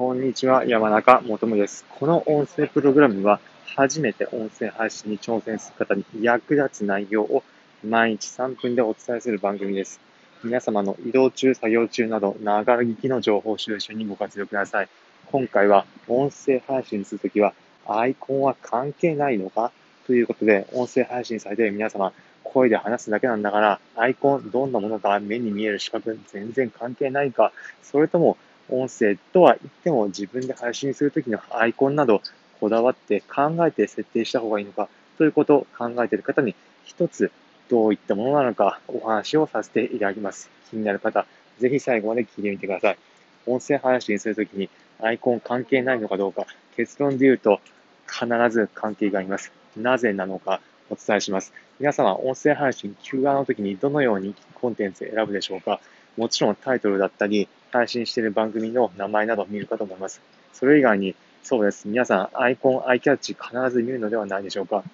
こんにちは、山中もともです。この音声プログラムは、初めて音声配信に挑戦する方に役立つ内容を毎日3分でお伝えする番組です。皆様の移動中、作業中など、ながら聞きの情報収集にご活用ください。今回は、音声配信するときは、アイコンは関係ないのか？ということで、音声配信されている皆様、声で話すだけなんだから、アイコン、どんなものか、目に見える視覚、全然関係ないか、それとも、音声とは言っても自分で配信するときのアイコンなど、こだわって考えて設定した方がいいのか、ということを考えている方に、一つ、どういったものなのか、お話をさせていただきます。気になる方、ぜひ最後まで聞いてみてください。音声配信するときに、アイコン関係ないのかどうか、結論で言うと、必ず関係があります。なぜなのか、お伝えします。皆様、音声配信、Q&A の時にどのようにコンテンツを選ぶでしょうかもちろんタイトルだったり、配信している番組の名前など見るかと思います。それ以外に、そうです。皆さん、アイコン、アイキャッチ必ず見るのではないでしょうか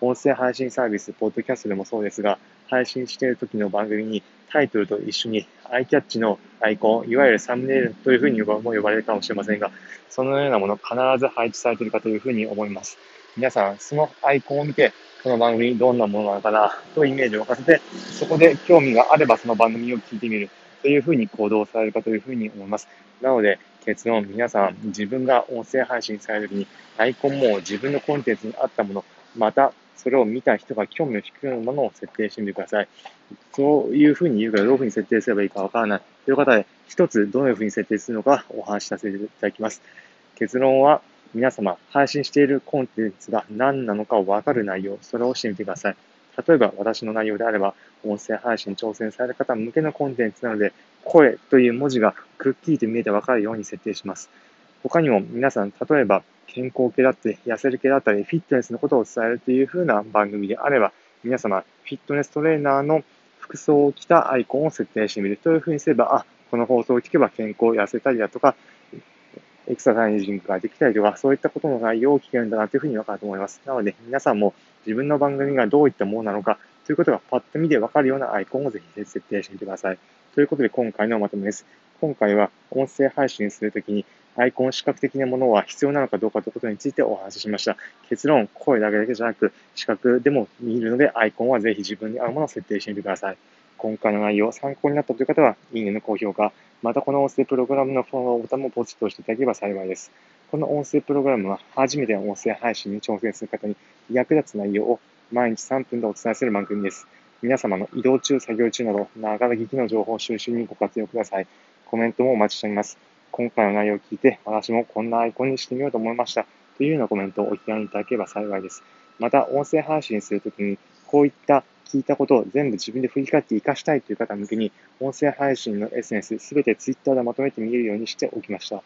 音声配信サービス、ポッドキャストでもそうですが、配信している時の番組にタイトルと一緒にアイキャッチのアイコン、いわゆるサムネイルというふうにも呼ばれるかもしれませんが、そのようなもの必ず配置されているかというふうに思います。皆さん、そのアイコンを見て、この番組どんなものなのかなとイメージを沸かせて、そこで興味があればその番組を聞いてみるというふうに行動されるかというふうに思います。なので、結論、皆さん、自分が音声配信されるときに、アイコンも自分のコンテンツに合ったもの、また、それを見た人が興味を引くようなものを設定してみてください。そういうふうに言うから、どういうふうに設定すればいいかわからないという方で、一つどういうふうに設定するのかお話しさせていただきます。結論は、皆様、配信しているコンテンツが何なのかわかる内容、それをしてみてください。例えば、私の内容であれば、音声配信に挑戦される方向けのコンテンツなので、声という文字がくっきりと見えてわかるように設定します。他にも皆さん、例えば、健康系だったり、痩せる系だったり、フィットネスのことを伝えるという風な番組であれば、皆様、フィットネストレーナーの服装を着たアイコンを設定してみるというふうにすれば、あ、この放送を聞けば健康を、痩せたりだとか、エクササイジングができたりとか、そういったことの内容を聞けるんだなというふうにわかると思います。なので、皆さんも自分の番組がどういったものなのかということがパッと見でわかるようなアイコンをぜひ設定してみてください。ということで、今回のまとめです。今回は音声配信するときにアイコン視覚的なものは必要なのかどうかということについてお話ししました。結論、声だけじゃなく、視覚でも見るので、アイコンはぜひ自分に合うものを設定してみてください。今回の内容、参考になったという方は、いいねの高評価、またこの音声プログラムのフォローボタンもポチッと押していただければ幸いです。この音声プログラムは初めての音声配信に挑戦する方に役立つ内容を毎日3分でお伝えする番組です。皆様の移動中、作業中など、ながら聞きの情報収集にご活用ください。コメントもお待ちしております。今回の内容を聞いて、私もこんなアイコンにしてみようと思いました。というようなコメントをお気軽にいただければ幸いです。また、音声配信するときに、こういった聞いたことを全部自分で振り返って活かしたいという方向けに、音声配信のエッセンス、すべて Twitter でまとめて見えるようにしておきました。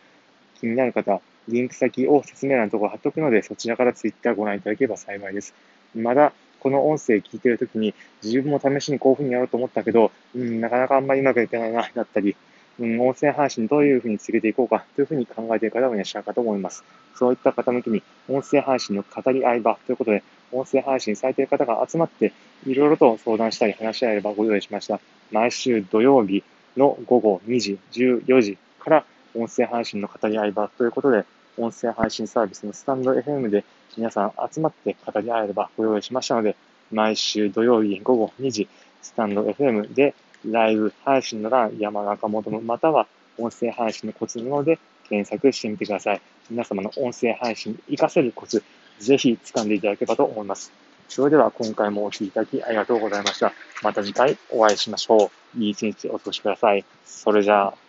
気になる方、リンク先を説明欄のところ貼っておくので、そちらから Twitter ご覧いただければ幸いです。まだ、この音声聞いてるときに、自分も試しにこういうふうにやろうと思ったけど、うん、なかなかあんまりうまくいかないな、だったり、うん、音声配信どういうふうに続けていこうかというふうに考えている方もいらっしゃるかと思います。そういった方向けに、音声配信の語り合い場ということで、音声配信されている方が集まって、いろいろと相談したり話し合えればご用意しました。毎週土曜日の午後2時、14時から音声配信の語り合い場ということで、音声配信サービスのスタンド FM で皆さん集まって語り合えればご用意しましたので、毎週土曜日午後2時、スタンド FM でライブ配信なら山中元または音声配信のコツなので検索してみてください。皆様の音声配信に活かせるコツ、ぜひ掴んでいただければと思います。それでは今回もお聴きいただきありがとうございました。また次回お会いしましょう。いい一日お過ごしください。それじゃあ。